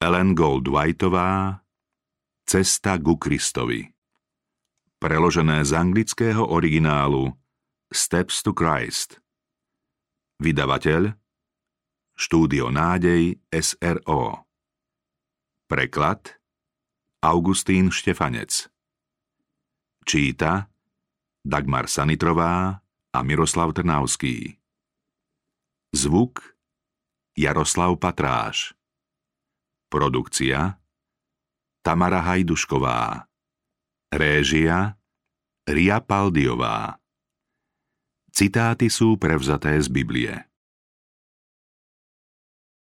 Ellen Gold Whiteová Cesta ku Kristovi. Preložené z anglického originálu Steps to Christ. Vydavateľ Štúdio Nádej SRO Preklad Augustín Štefanec. Číta Dagmar Sanitrová a Miroslav Trnavský. Zvuk Jaroslav Patráš Produkcia Tamara Hajdušková Réžia Ria Paldiová Citáty sú prevzaté z Biblie.